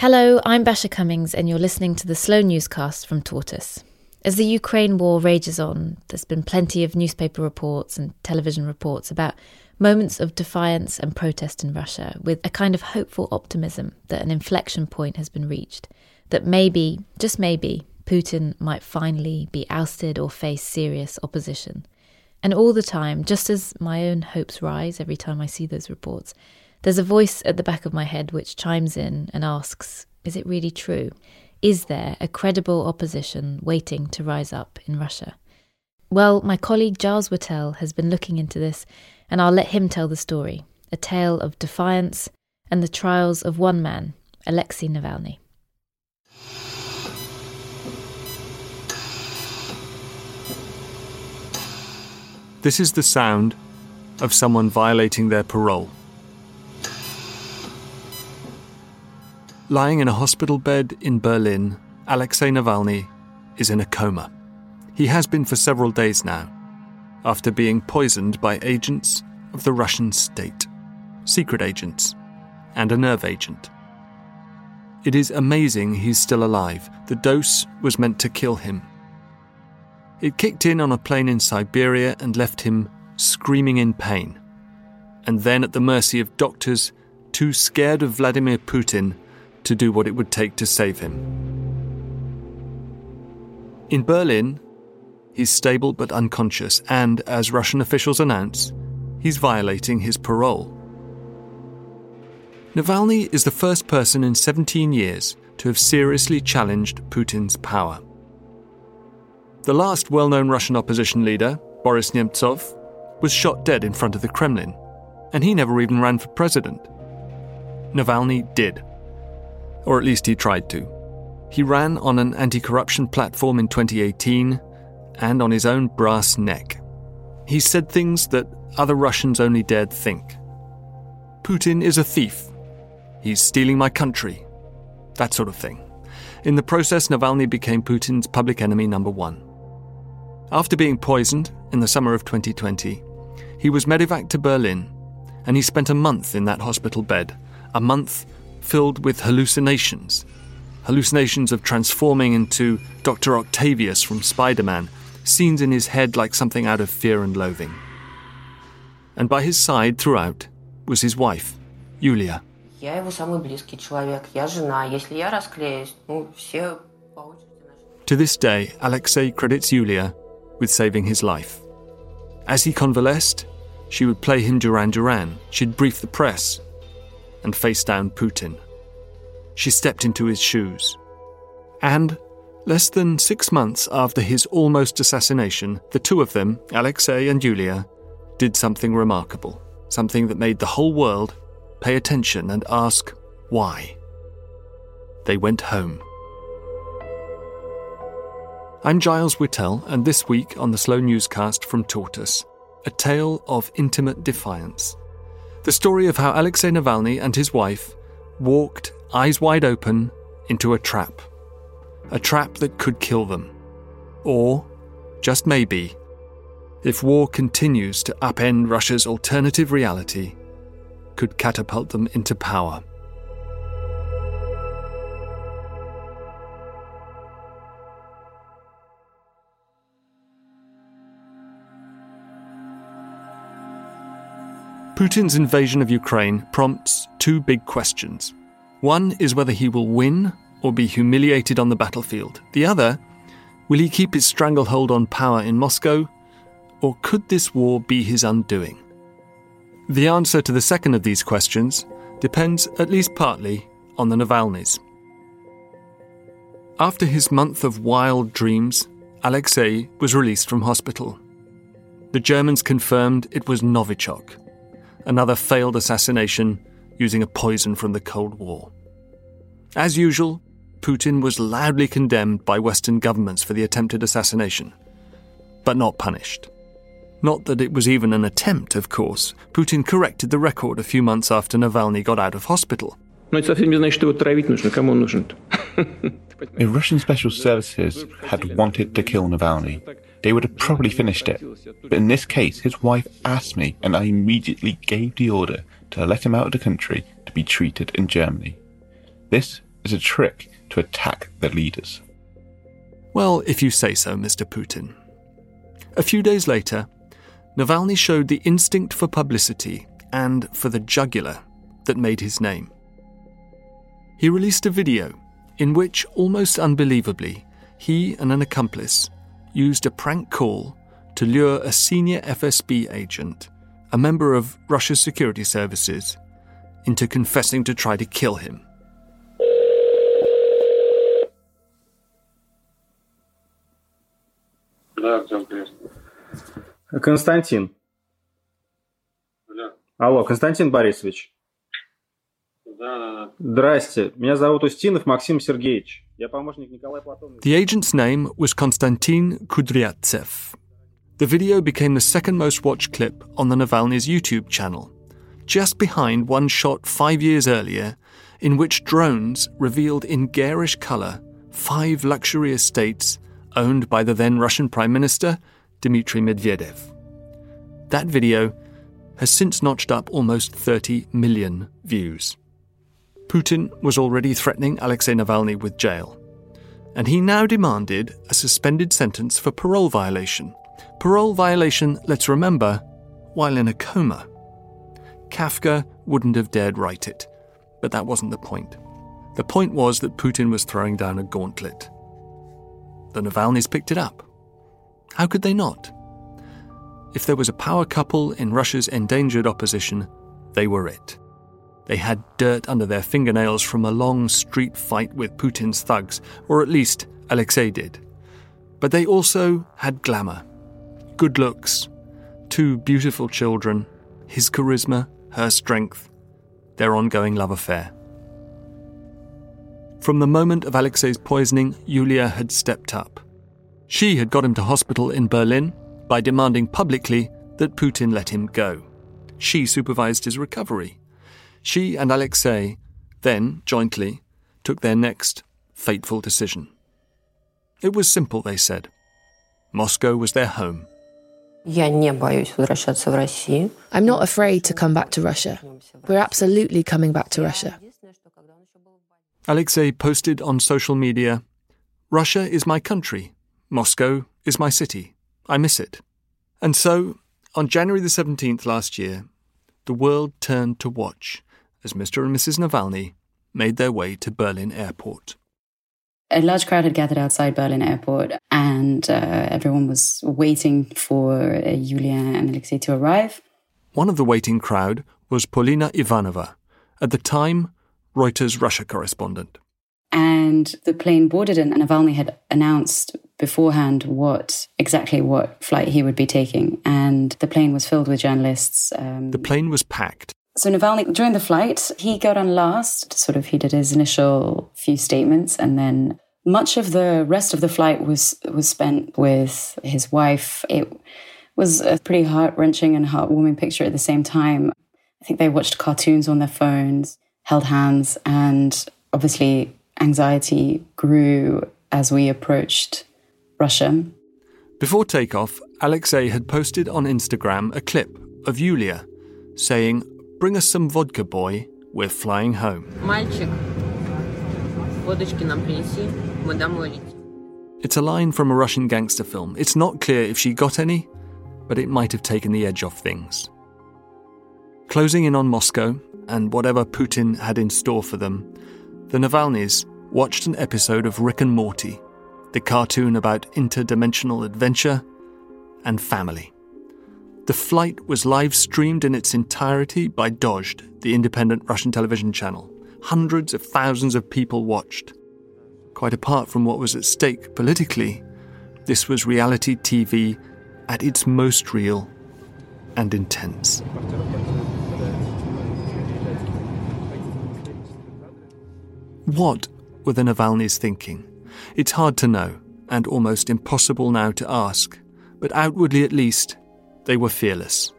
Hello, I'm Basia Cummings, and you're listening to the Slow Newscast from Tortoise. As the Ukraine war rages on, there's been plenty of newspaper reports and television reports about moments of defiance and protest in Russia, with a kind of hopeful optimism that an inflection point has been reached, that maybe, just maybe, Putin might finally be ousted or face serious opposition. And all the time, just as my own hopes rise every time I see those reports, there's a voice at the back of my head which chimes in and asks, Is it really true? Is there a credible opposition waiting to rise up in Russia? Well, my colleague Giles Whittell has been looking into this, and I'll let him tell the story a tale of defiance and the trials of one man, Alexei Navalny. This is the sound of someone violating their parole. Lying in a hospital bed in Berlin, Alexei Navalny is in a coma. He has been for several days now, after being poisoned by agents of the Russian state, secret agents, and a nerve agent. It is amazing he's still alive. The dose was meant to kill him. It kicked in on a plane in Siberia and left him screaming in pain, and then at the mercy of doctors too scared of Vladimir Putin to do what it would take to save him. In Berlin, he's stable but unconscious, and, as Russian officials announce, he's violating his parole. Navalny is the first person in 17 years to have seriously challenged Putin's power. The last well known Russian opposition leader, Boris Nemtsov, was shot dead in front of the Kremlin, and he never even ran for president. Navalny did or at least he tried to. He ran on an anti corruption platform in 2018 and on his own brass neck. He said things that other Russians only dared think. Putin is a thief. He's stealing my country. That sort of thing. In the process, Navalny became Putin's public enemy number one. After being poisoned in the summer of 2020, he was medevaced to Berlin, and he spent a month in that hospital bed, a month filled with hallucinations. Hallucinations of transforming into Dr. Octavius from Spider Man, scenes in his head like something out of fear and loathing. And by his side throughout was his wife, Yulia. To this day, Alexei credits Yulia with saving his life. As he convalesced, she would play him Duran Duran, she'd brief the press, and face down Putin. She stepped into his shoes. And, less than six months after his almost assassination, the two of them, Alexei and Yulia, did something remarkable, something that made the whole world pay attention and ask why. They went home. I'm Giles Whittell, and this week on the Slow Newscast from Tortoise, a tale of intimate defiance. The story of how Alexei Navalny and his wife walked, eyes wide open, into a trap. A trap that could kill them. Or, just maybe, if war continues to upend Russia's alternative reality, could catapult them into power. Putin's invasion of Ukraine prompts two big questions. One is whether he will win or be humiliated on the battlefield. The other, will he keep his stranglehold on power in Moscow, or could this war be his undoing? The answer to the second of these questions depends, at least partly, on the Navalnys. After his month of wild dreams, Alexei was released from hospital. The Germans confirmed it was Novichok, another failed assassination using a poison from the Cold War. As usual, Putin was loudly condemned by Western governments for the attempted assassination, but not punished. Not that it was even an attempt, of course. Putin corrected the record a few months after Navalny got out of hospital. If Russian special services had wanted to kill Navalny, they would have probably finished it. But in this case, his wife asked me, and I immediately gave the order to let him out of the country to be treated in Germany. This is a trick to attack the leaders. Well, if you say so, Mr. Putin. A few days later, Navalny showed the instinct for publicity and for the jugular that made his name. He released a video in which, almost unbelievably, he and an accomplice used a prank call to lure a senior FSB agent, a member of Russia's security services, into confessing to try to kill him. Константин. Алло, Константин Борисович. Да, да, да. Здрасте, меня зовут Устинов Максим Сергеевич. The agent's name was Konstantin Kudryavtsev. The video became the second most watched clip on the Navalny's YouTube channel, just behind one shot five years earlier, in which drones revealed in garish colour five luxury estates owned by the then Russian Prime Minister Dmitry Medvedev. That video has since notched up almost 30 million views. Putin was already threatening Alexei Navalny with jail, and he now demanded a suspended sentence for parole violation. Parole violation, let's remember, while in a coma. Kafka wouldn't have dared write it, but that wasn't the point. The point was that Putin was throwing down a gauntlet. The Navalnys picked it up. How could they not? If there was a power couple in Russia's endangered opposition, they were it. They had dirt under their fingernails from a long street fight with Putin's thugs, or at least Alexei did. But they also had glamour, good looks, two beautiful children, his charisma, her strength, their ongoing love affair. From the moment of Alexei's poisoning, Yulia had stepped up. She had got him to hospital in Berlin by demanding publicly that Putin let him go. She supervised his recovery. She and Alexei then, jointly, took their next fateful decision. It was simple, they said. Moscow was their home. I'm not afraid to come back to Russia. We're absolutely coming back to Russia. Alexei posted on social media Russia is my country. Moscow is my city. I miss it. And so, on January the 17th last year, the world turned to watch as Mr. and Mrs. Navalny made their way to Berlin airport. A large crowd had gathered outside Berlin airport, and uh, everyone was waiting for uh, Yulia and Alexei to arrive. One of the waiting crowd was Polina Ivanova, at the time, Reuters Russia correspondent. And the plane boarded, and Navalny had announced beforehand what exactly what flight he would be taking, and the plane was filled with journalists. Um, the plane was packed. So Navalny, during the flight, he got on last. Sort of, he did his initial few statements, and then much of the rest of the flight was was spent with his wife. It was a pretty heart wrenching and heartwarming picture at the same time. I think they watched cartoons on their phones, held hands, and obviously anxiety grew as we approached Russia. Before takeoff, Alexei had posted on Instagram a clip of Yulia saying, Bring us some vodka, boy. We're flying home. Мальчик, водочки нам принеси, мы домой летим. It's a line from a Russian gangster film. It's not clear if she got any, but it might have taken the edge off things. Closing in on Moscow and whatever Putin had in store for them, the Navalnys watched an episode of Rick and Morty, the cartoon about interdimensional adventure and family. The flight was live streamed in its entirety by Dozhd, the independent Russian television channel. Hundreds of thousands of people watched. Quite apart from what was at stake politically, this was reality TV at its most real and intense. What were the Navalny's thinking? It's hard to know, and almost impossible now to ask, but outwardly at least, they were fearless.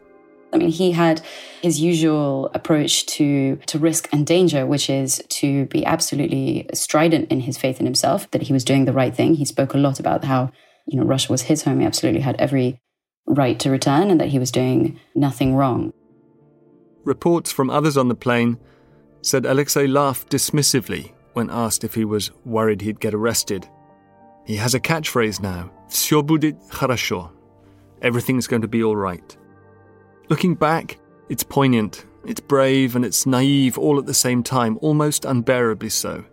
I mean, he had his usual approach to, to risk and danger, which is to be absolutely strident in his faith in himself, that he was doing the right thing. He spoke a lot about how, you know, Russia was his home. He absolutely had every right to return and that he was doing nothing wrong. Reports from others on the plane said Alexei laughed dismissively when asked if he was worried he'd get arrested. He has a catchphrase now, Всё будет хорошо. Everything's going to be all right. Looking back, it's poignant, it's brave, and it's naive all at the same time, almost unbearably so.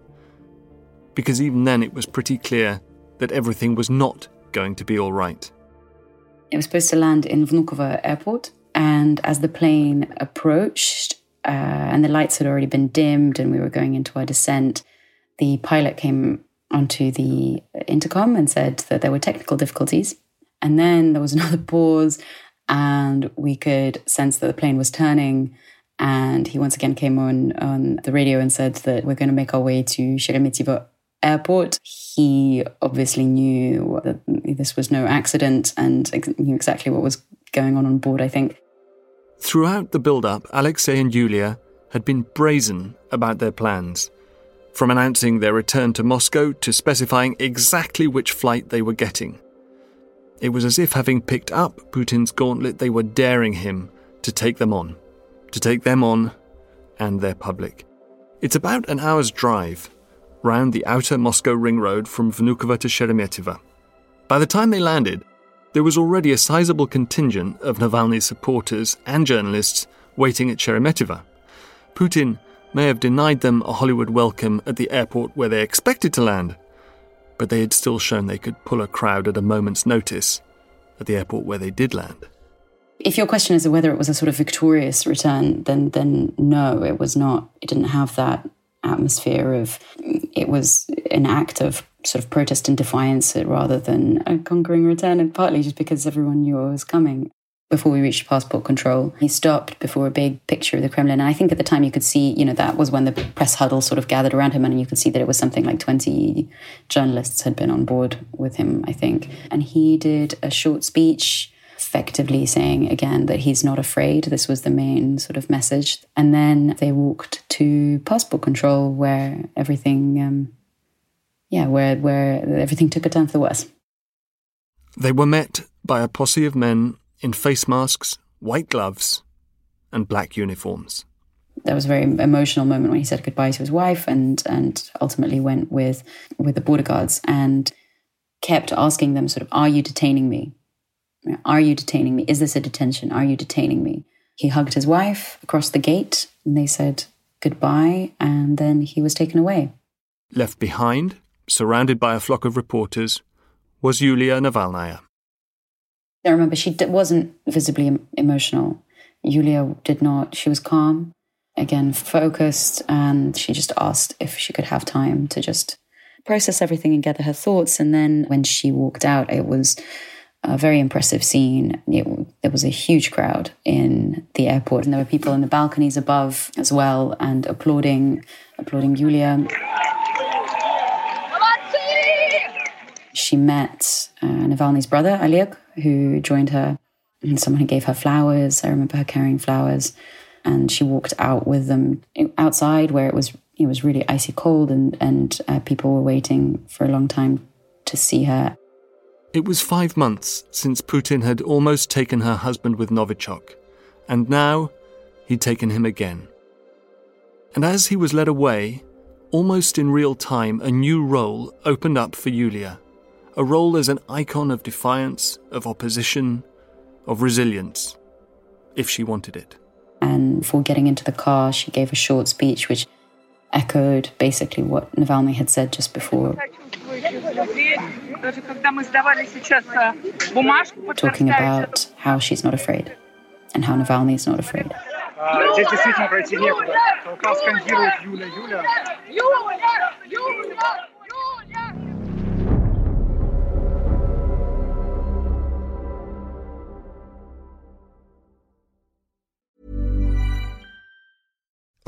Because even then it was pretty clear that everything was not going to be all right. It was supposed to land in Vnukovo airport, and as the plane approached, uh, and the lights had already been dimmed, and we were going into our descent, the pilot came onto the intercom and said that there were technical difficulties. And then there was another pause, and we could sense that the plane was turning. And he once again came on on the radio and said that we're going to make our way to Sheremetyevo airport. He obviously knew that this was no accident and knew exactly what was going on on board, I think. Throughout the build up, Alexei and Yulia had been brazen about their plans. From announcing their return to Moscow to specifying exactly which flight they were getting. It was as if, having picked up Putin's gauntlet, they were daring him to take them on, to take them on and their public. It's about an hour's drive round the outer Moscow ring road from Vnukovo to Sheremetyevo. By the time they landed, there was already a sizable contingent of Navalny's supporters and journalists waiting at Sheremetyevo. Putin may have denied them a Hollywood welcome at the airport where they expected to land, but they had still shown they could pull a crowd at a moment's notice at the airport where they did land. If your question is whether it was a sort of victorious return, then then no, it was not. It didn't have that atmosphere of it was an act of sort of protest and defiance rather than a conquering return, and partly just because everyone knew I was coming before we reached passport control. He stopped before a big picture of the Kremlin. And I think at the time you could see, you know, that was when the press huddle sort of gathered around him and you could see that it was something like 20 journalists had been on board with him, I think. And he did a short speech effectively saying again that he's not afraid. This was the main sort of message. And then they walked to passport control where everything um, yeah, where where everything took a turn for the worse. They were met by a posse of men in face masks, white gloves, and black uniforms. There was a very emotional moment when he said goodbye to his wife and and ultimately went with with the border guards and kept asking them sort of are you detaining me? Are you detaining me? Is this a detention? Are you detaining me? He hugged his wife across the gate and they said goodbye and then he was taken away. Left behind, surrounded by a flock of reporters, was Yulia Navalnaya. I remember she wasn't visibly emotional. Yulia did not. She was calm, again, focused, and she just asked if she could have time to just process everything and gather her thoughts. And then when she walked out, it was a very impressive scene. It, there was a huge crowd in the airport, and there were people in the balconies above as well, and applauding, applauding Yulia. She met uh, Navalny's brother, Oleg, who joined her, and someone who gave her flowers. I remember her carrying flowers. And she walked out with them outside where it was it was really icy cold and, and uh, people were waiting for a long time to see her. It was five months since Putin had almost taken her husband with Novichok, and now he'd taken him again. And as he was led away, almost in real time, a new role opened up for Yulia a role as an icon of defiance, of opposition, of resilience, if she wanted it. And before getting into the car, she gave a short speech which echoed basically what Navalny had said just before. Talking about how she's not afraid and how Navalny is not afraid. Здесь действительно пройти некуда. Толпа скандирует «Юля, Юля».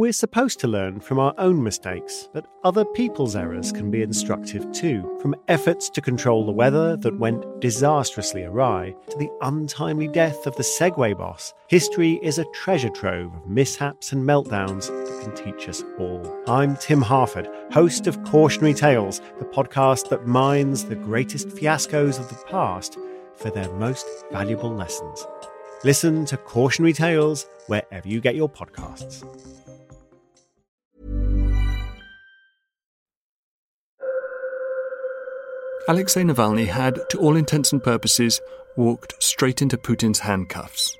We're supposed to learn from our own mistakes, but other people's errors can be instructive too. From efforts to control the weather that went disastrously awry to the untimely death of the Segway boss, history is a treasure trove of mishaps and meltdowns that can teach us all. I'm Tim Harford, host of Cautionary Tales, the podcast that mines the greatest fiascos of the past for their most valuable lessons. Listen to Cautionary Tales wherever you get your podcasts. Alexei Navalny had, to all intents and purposes, walked straight into Putin's handcuffs.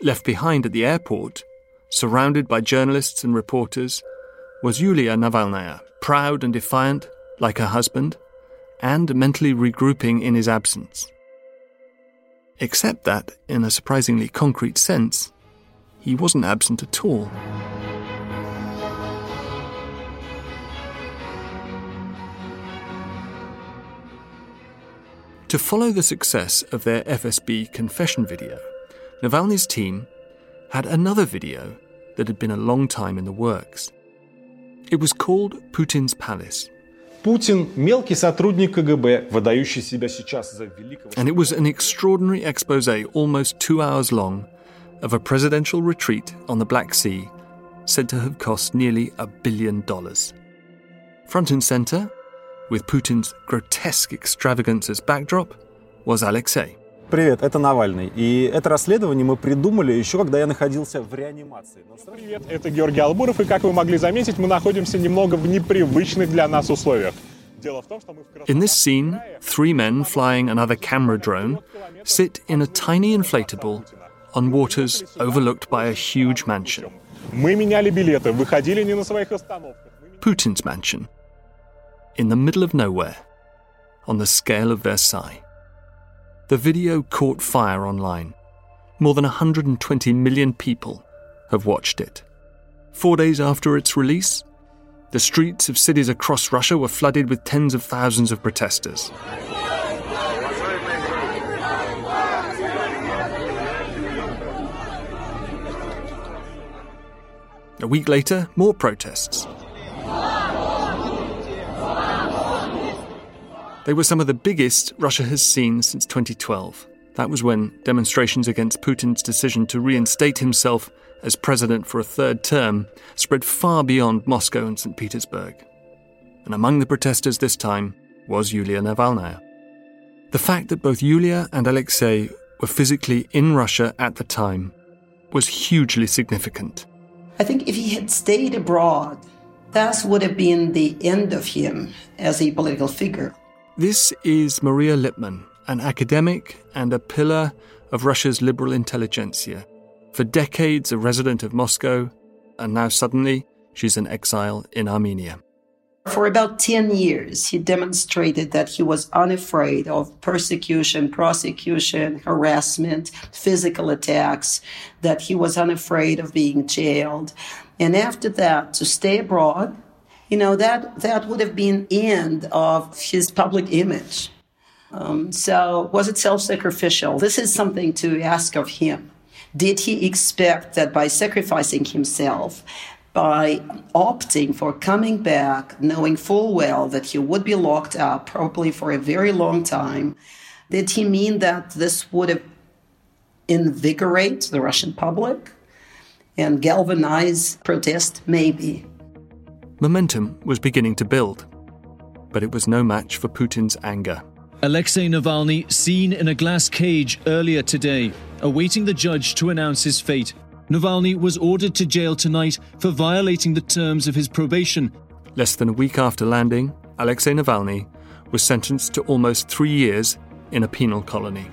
Left behind at the airport, surrounded by journalists and reporters, was Yulia Navalnaya, proud and defiant, like her husband, and mentally regrouping in his absence. Except that, in a surprisingly concrete sense, he wasn't absent at all. To follow the success of their FSB confession video, Navalny's team had another video that had been a long time in the works. It was called Putin's Palace. Путин – мелкий сотрудник КГБ, выдающий себя сейчас за великого... And it was an extraordinary expose, almost two hours long, of a presidential retreat on the Black Sea said to have cost nearly a billion dollars. Front and centre with Putin's grotesque extravagance as backdrop, was Alexei. Привет, это Навальный. И это расследование мы придумали еще, когда я находился в реанимации. Привет, это Георгий Албуров, и как вы могли заметить, мы находимся немного в непривычных для нас условиях. In this scene, three men flying another camera drone sit in a tiny inflatable on waters overlooked by a huge mansion. Мы меняли билеты, выходили не на своих остановках. Putin's mansion, in the middle of nowhere, on the scale of Versailles. The video caught fire online. More than 120 million people have watched it. Four days after its release, the streets of cities across Russia were flooded with tens of thousands of protesters. A week later, more protests. They were some of the biggest Russia has seen since 2012. That was when demonstrations against Putin's decision to reinstate himself as president for a third term spread far beyond Moscow and St. Petersburg. And among the protesters this time was Yulia Navalnaya. The fact that both Yulia and Alexei were physically in Russia at the time was hugely significant. I think if he had stayed abroad, that would have been the end of him as a political figure. This is Maria Lipman, an academic and a pillar of Russia's liberal intelligentsia. For decades, a resident of Moscow, and now suddenly, she's an exile in Armenia. For about 10 years, he demonstrated that he was unafraid of persecution, prosecution, harassment, physical attacks, that he was unafraid of being jailed. And after that, to stay abroad, you know, that, that would have been end of his public image. Um, so was it self-sacrificial? This is something to ask of him. Did he expect that by sacrificing himself, by opting for coming back, knowing full well that he would be locked up probably for a very long time, did he mean that this would have invigorate the Russian public and galvanize protest? Maybe. Momentum was beginning to build, but it was no match for Putin's anger. Alexei Navalny seen in a glass cage earlier today, awaiting the judge to announce his fate. Navalny was ordered to jail tonight for violating the terms of his probation. Less than a week after landing, Alexei Navalny was sentenced to almost three years in a penal colony.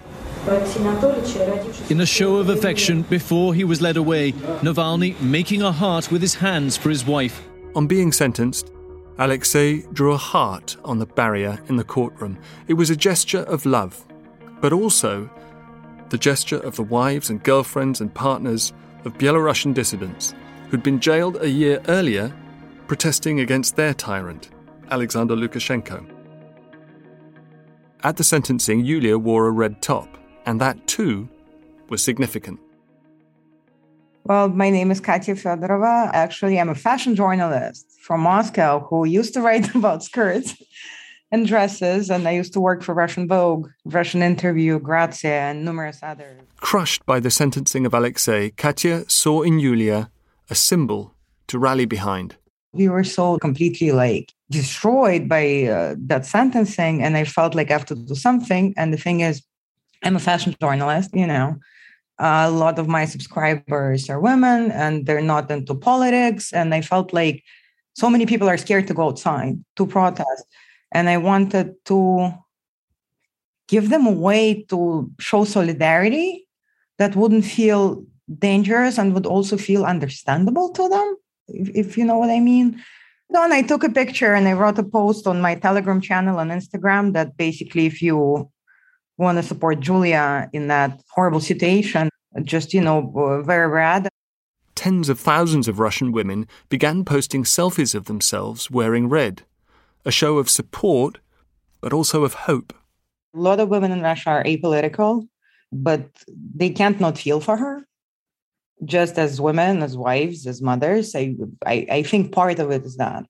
In a show of affection before he was led away, Navalny making a heart with his hands for his wife. On being sentenced, Alexei drew a heart on the barrier in the courtroom. It was a gesture of love, but also the gesture of the wives and girlfriends and partners of Belarusian dissidents who'd been jailed a year earlier protesting against their tyrant, Alexander Lukashenko. At the sentencing, Yulia wore a red top, and that too was significant. Well, my name is Katya Fedorova. Actually, I'm a fashion journalist from Moscow who used to write about skirts and dresses, and I used to work for Russian Vogue, Russian Interview, Grazia, and numerous others. Crushed by the sentencing of Alexei, Katya saw in Yulia a symbol to rally behind. We were so completely like destroyed by uh, that sentencing, and I felt like I have to do something. And the thing is, I'm a fashion journalist, you know. A lot of my subscribers are women and they're not into politics. And I felt like so many people are scared to go outside to protest and I wanted to give them a way to show solidarity that wouldn't feel dangerous and would also feel understandable to them, if, if you know what I mean. Then I took a picture and I wrote a post on my Telegram channel on Instagram that basically, if you want to support Julia in that horrible situation, just, you know, very bad. Tens of thousands of Russian women began posting selfies of themselves wearing red a show of support, but also of hope. A lot of women in Russia are apolitical, but they can't not feel for her. Just as women, as wives, as mothers, I, I, I think part of it is that.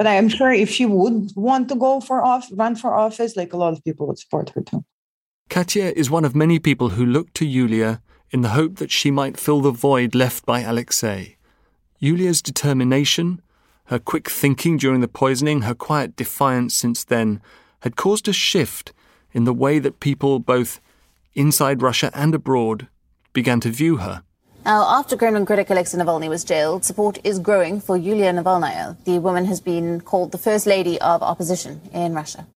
But I am sure if she would want to go for off, run for office, like a lot of people would support her too. Katya is one of many people who look to Yulia in the hope that she might fill the void left by Alexei. Yulia's determination, her quick thinking during the poisoning, her quiet defiance since then, had caused a shift in the way that people, both inside Russia and abroad, began to view her. Now, after Kremlin critic Alexei Navalny was jailed, support is growing for Yulia Navalnaya. The woman has been called the first lady of opposition in Russia.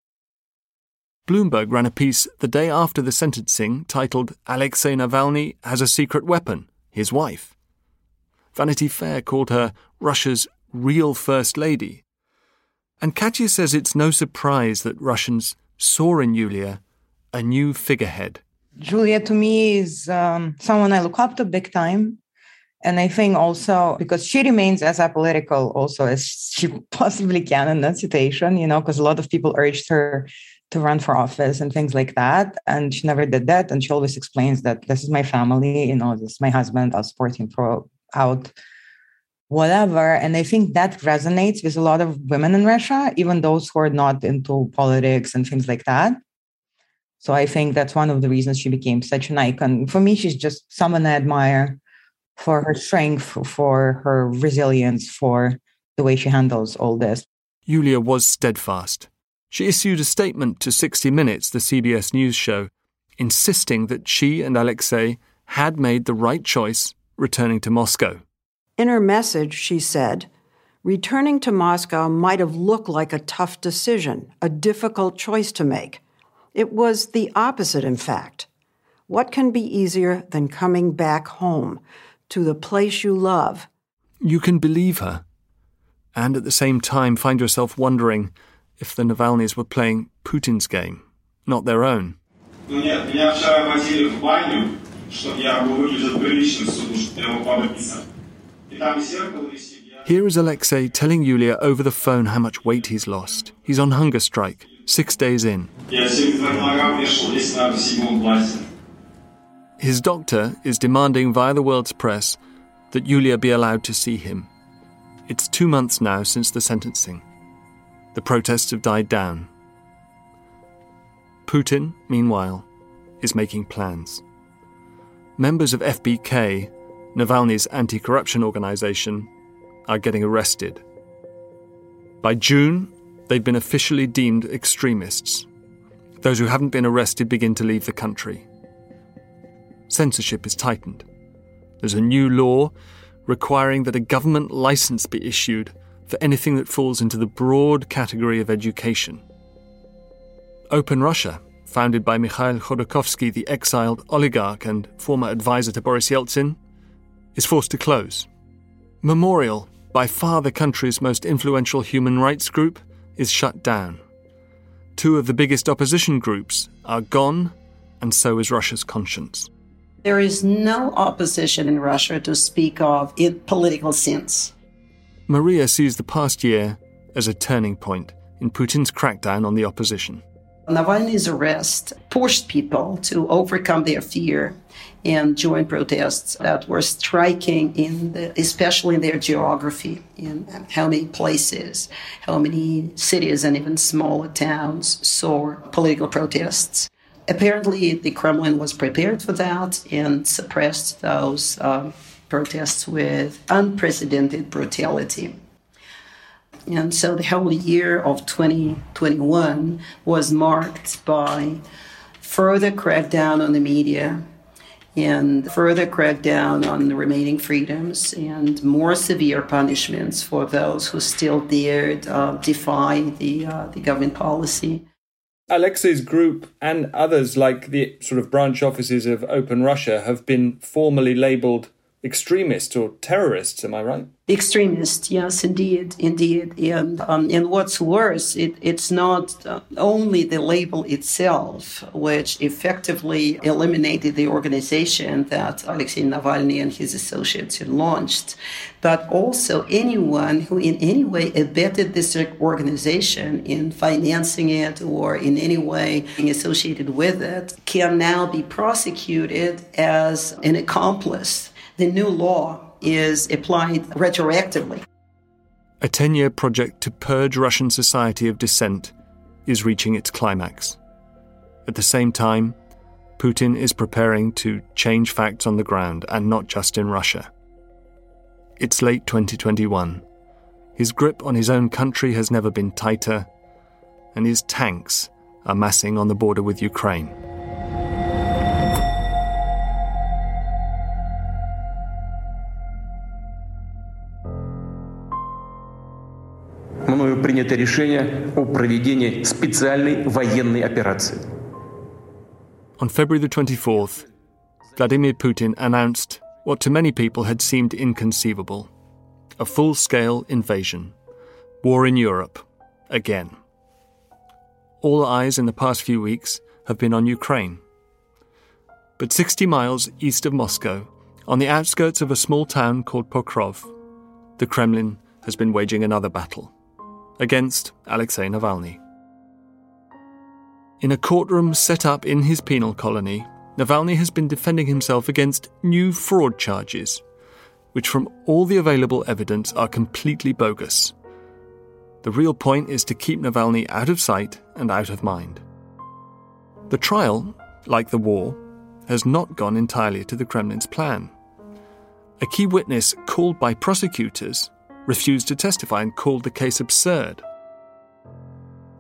Bloomberg ran a piece the day after the sentencing titled Alexei Navalny has a secret weapon, his wife. Vanity Fair called her Russia's real First Lady. And Katya says it's no surprise that Russians saw in Yulia a new figurehead. Julia, to me, is um, someone I look up to big time. And I think also because she remains as apolitical also as she possibly can in that situation, you know, because a lot of people urged her to run for office and things like that. And she never did that. And she always explains that this is my family, you know, this is my husband, I'll support him for out whatever. And I think that resonates with a lot of women in Russia, even those who are not into politics and things like that. So I think that's one of the reasons she became such an icon. For me, she's just someone I admire for her strength, for her resilience, for the way she handles all this. Yulia was steadfast. She issued a statement to 60 Minutes, the CBS News show, insisting that she and Alexei had made the right choice returning to Moscow. In her message, she said, Returning to Moscow might have looked like a tough decision, a difficult choice to make. It was the opposite, in fact. What can be easier than coming back home to the place you love? You can believe her. and at the same time find yourself wondering if the Navalnys were playing Putin's game, not their own. Here is Alexei telling Yulia over the phone how much weight he's lost. He's on hunger strike, six days in. His doctor is demanding via the world's press that Yulia be allowed to see him. It's two months now since the sentencing. The protests have died down. Putin, meanwhile, is making plans. Members of FBK, Navalny's anti corruption organization, are getting arrested. By June, they've been officially deemed extremists. Those who haven't been arrested begin to leave the country. Censorship is tightened. There's a new law requiring that a government license be issued for anything that falls into the broad category of education. Open Russia, founded by Mikhail Khodorkovsky, the exiled oligarch and former advisor to Boris Yeltsin, is forced to close. Memorial, by far the country's most influential human rights group, is shut down. Two of the biggest opposition groups are gone, and so is Russia's conscience. There is no opposition in Russia to speak of in political sense. Maria sees the past year as a turning point in Putin's crackdown on the opposition. Navalny's arrest pushed people to overcome their fear and join protests that were striking in the, especially in their geography, in how many places, how many cities and even smaller towns saw political protests. Apparently, the Kremlin was prepared for that and suppressed those um, protests with unprecedented brutality. And so the whole year of 2021 was marked by further crackdown on the media and further crackdown on the remaining freedoms and more severe punishments for those who still dared uh, defy the, uh, the government policy. Alexei's group and others, like the sort of branch offices of Open Russia, have been formally labeled extremists or terrorists. Am I right? Extremists, yes, indeed, indeed. And um, and what's worse, it, it's not uh, only the label itself which effectively eliminated the organization that Alexei Navalny and his associates had launched, but also anyone who in any way abetted this organization in financing it or in any way being associated with it can now be prosecuted as an accomplice. The new law is applied retroactively. A 10 year project to purge Russian society of dissent is reaching its climax. At the same time, Putin is preparing to change facts on the ground and not just in Russia. It's late 2021. His grip on his own country has never been tighter, and his tanks are massing on the border with Ukraine. принято решение о проведении специальной военной операции. On February the 24th, Vladimir Putin announced what to many people had seemed inconceivable a full scale invasion, war in Europe, again. All eyes in the past few weeks have been on Ukraine. But 60 miles east of Moscow, on the outskirts of a small town called Pokrov, the Kremlin has been waging another battle against Alexei Navalny. In a courtroom set up in his penal colony, Navalny has been defending himself against new fraud charges, which, from all the available evidence, are completely bogus. The real point is to keep Navalny out of sight and out of mind. The trial, like the war, has not gone entirely to the Kremlin's plan. A key witness called by prosecutors refused to testify and called the case absurd.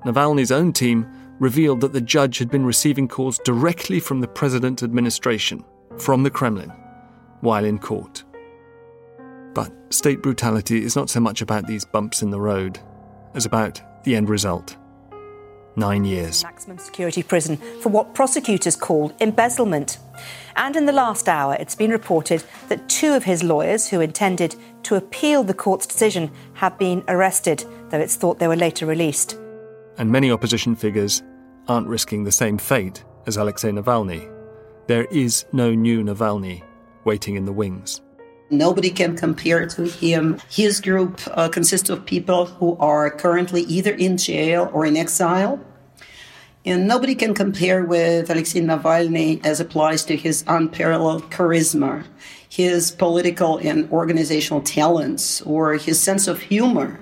Navalny's own team revealed that the judge had been receiving calls directly from the president's administration, from the Kremlin, while in court. But state brutality is not so much about these bumps in the road as about the end result. nine years. Maximum security prison for what prosecutors called embezzlement. And in the last hour, it's been reported that two of his lawyers, who intended to appeal the court's decision, have been arrested, though it's thought they were later released. And many opposition figures aren't risking the same fate as Alexei Navalny. There is no new Navalny waiting in the wings. Nobody can compare to him. His group uh, consists of people who are currently either in jail or in exile. And nobody can compare with Alexei Navalny as applies to his unparalleled charisma, his political and organizational talents, or his sense of humor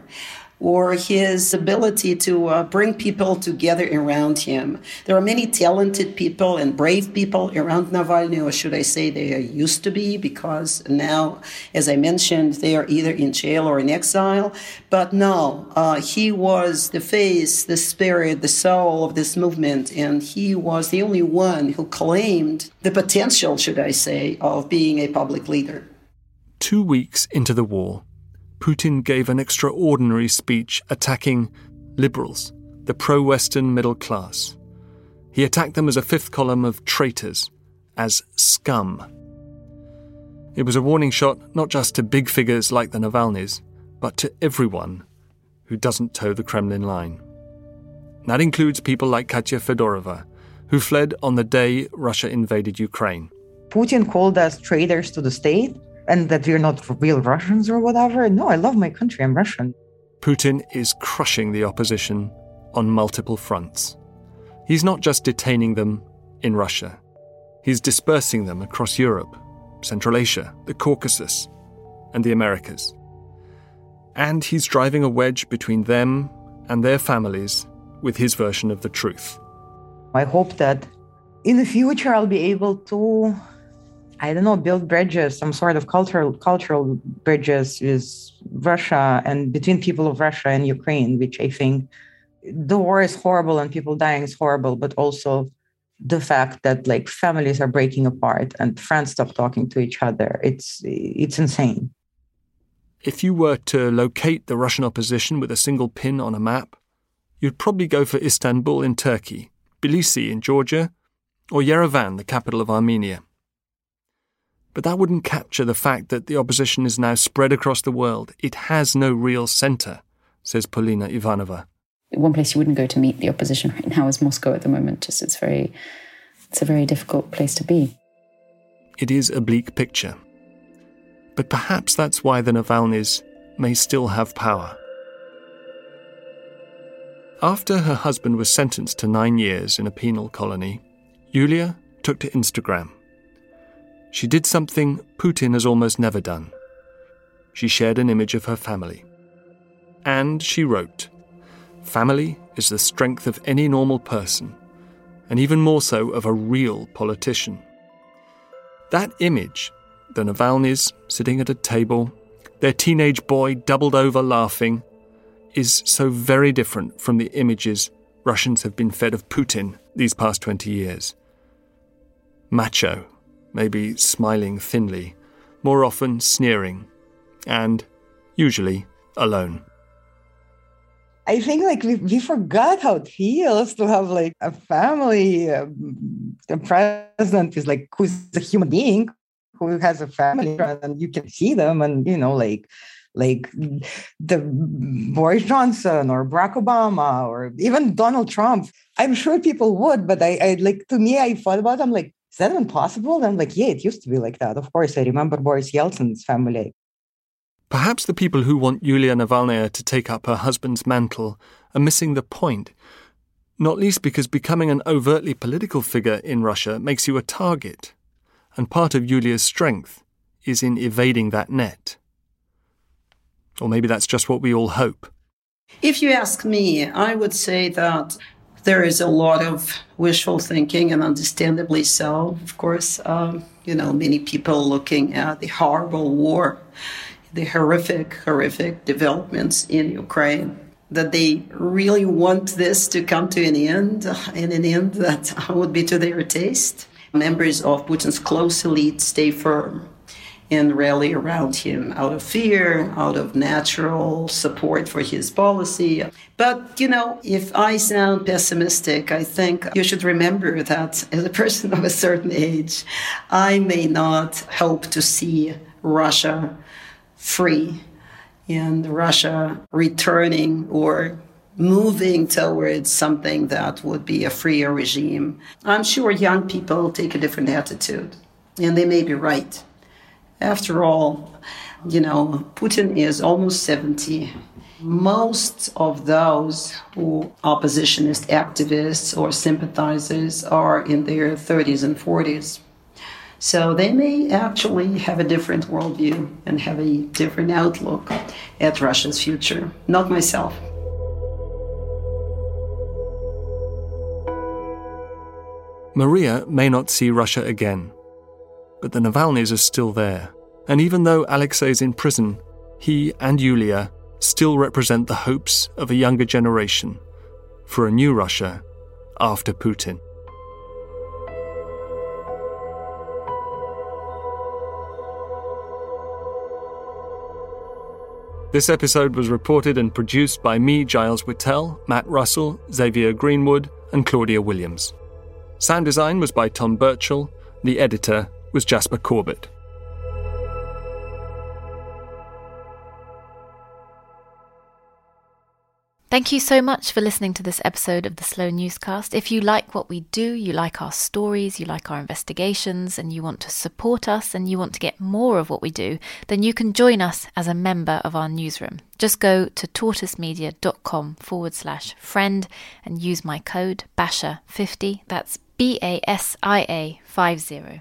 or his ability to uh, bring people together around him. There are many talented people and brave people around Navalny, or should I say they used to be, because now, as I mentioned, they are either in jail or in exile. But no, uh, he was the face, the spirit, the soul of this movement, and he was the only one who claimed the potential, should I say, of being a public leader. Two weeks into the war, Putin gave an extraordinary speech attacking liberals, the pro Western middle class. He attacked them as a fifth column of traitors, as scum. It was a warning shot not just to big figures like the Navalnys, but to everyone who doesn't toe the Kremlin line. That includes people like Katya Fedorova, who fled on the day Russia invaded Ukraine. Putin called us traitors to the state and that we're not real Russians or whatever. No, I love my country. I'm Russian. Putin is crushing the opposition on multiple fronts. He's not just detaining them in Russia, he's dispersing them across Europe, Central Asia, the Caucasus, and the Americas. And he's driving a wedge between them and their families with his version of the truth. I hope that in the future I'll be able to I don't know, build bridges, some sort of cultural cultural bridges with Russia and between people of Russia and Ukraine, which I think the war is horrible and people dying is horrible, but also the fact that like families are breaking apart and friends stop talking to each other. It's it's insane. If you were to locate the Russian opposition with a single pin on a map, you'd probably go for Istanbul in Turkey, Tbilisi in Georgia, or Yerevan, the capital of Armenia. But that wouldn't capture the fact that the opposition is now spread across the world. It has no real centre, says Polina Ivanova. One place you wouldn't go to meet the opposition right now is Moscow at the moment. Just it's very, it's a very difficult place to be. It is a bleak picture. But perhaps that's why the Navalnys may still have power. After her husband was sentenced to nine years in a penal colony, Yulia took to Instagram she did something Putin has almost never done. She shared an image of her family. And she wrote Family is the strength of any normal person, and even more so of a real politician. That image, the Navalnys sitting at a table, their teenage boy doubled over laughing, is so very different from the images Russians have been fed of Putin these past 20 years. Macho, maybe smiling thinly, more often sneering, and usually alone. I think like we, we forgot how it feels to have like a family. Um, the president is like who's a human being who has a family and you can see them and you know like like the Boris Johnson or Barack Obama or even Donald Trump. I'm sure people would, but I, I like to me I thought about them like is that even possible? And I'm like, yeah, it used to be like that. Of course, I remember Boris Yeltsin's family. Perhaps the people who want Yulia Navalnaya to take up her husband's mantle are missing the point. Not least because becoming an overtly political figure in Russia makes you a target, and part of Yulia's strength is in evading that net. Or maybe that's just what we all hope. If you ask me, I would say that there is a lot of wishful thinking, and understandably so, of course. Um, you know, many people looking at the horrible war, the horrific, horrific developments in Ukraine, that they really want this to come to an end, and an end that would be to their taste. Members of Putin's close elite stay firm and rally around him out of fear, out of natural support for his policy. But, you know, if I sound pessimistic, I think you should remember that as a person of a certain age, I may not hope to see Russia free and Russia returning or moving towards something that would be a freer regime. I'm sure young people take a different attitude, and they may be right. After all, you know, Putin is almost 70. Most of those who oppositionist activists or sympathizers are in their 30s and 40s. So they may actually have a different worldview and have a different outlook at Russia's future. Not myself. Maria may not see Russia again, but the Navalnys are still there. And even though Alexei is in prison, he and Yulia still represent the hopes of a younger generation for a new Russia after Putin. This episode was reported and produced by me, Giles Whittell, Matt Russell, Xavier Greenwood, and Claudia Williams. Sound design was by Tom Birchall. The editor was Jasper Corbett. Thank you so much for listening to this episode of the Slow Newscast. If you like what we do, you like our stories, you like our investigations, and you want to support us and you want to get more of what we do, then you can join us as a member of our newsroom. Just go to tortoisemedia.com forward slash friend and use my code BASIA50. That's B A S I A 50.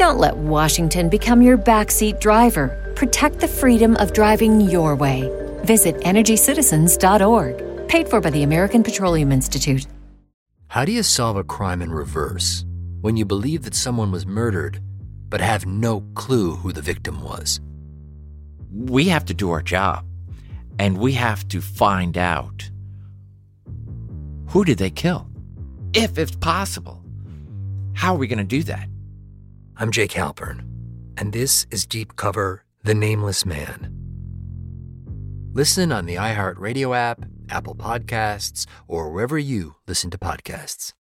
Don't let Washington become your backseat driver. Protect the freedom of driving your way. Visit EnergyCitizens.org. Paid for by the American Petroleum Institute. How do you solve a crime in reverse when you believe that someone was murdered but have no clue who the victim was? We have to do our job and we have to find out who did they kill? If it's possible. How are we going to do that? I'm Jake Halpern, and this is Deep Cover The Nameless Man. Listen on the iHeartRadio app, Apple Podcasts, or wherever you listen to podcasts.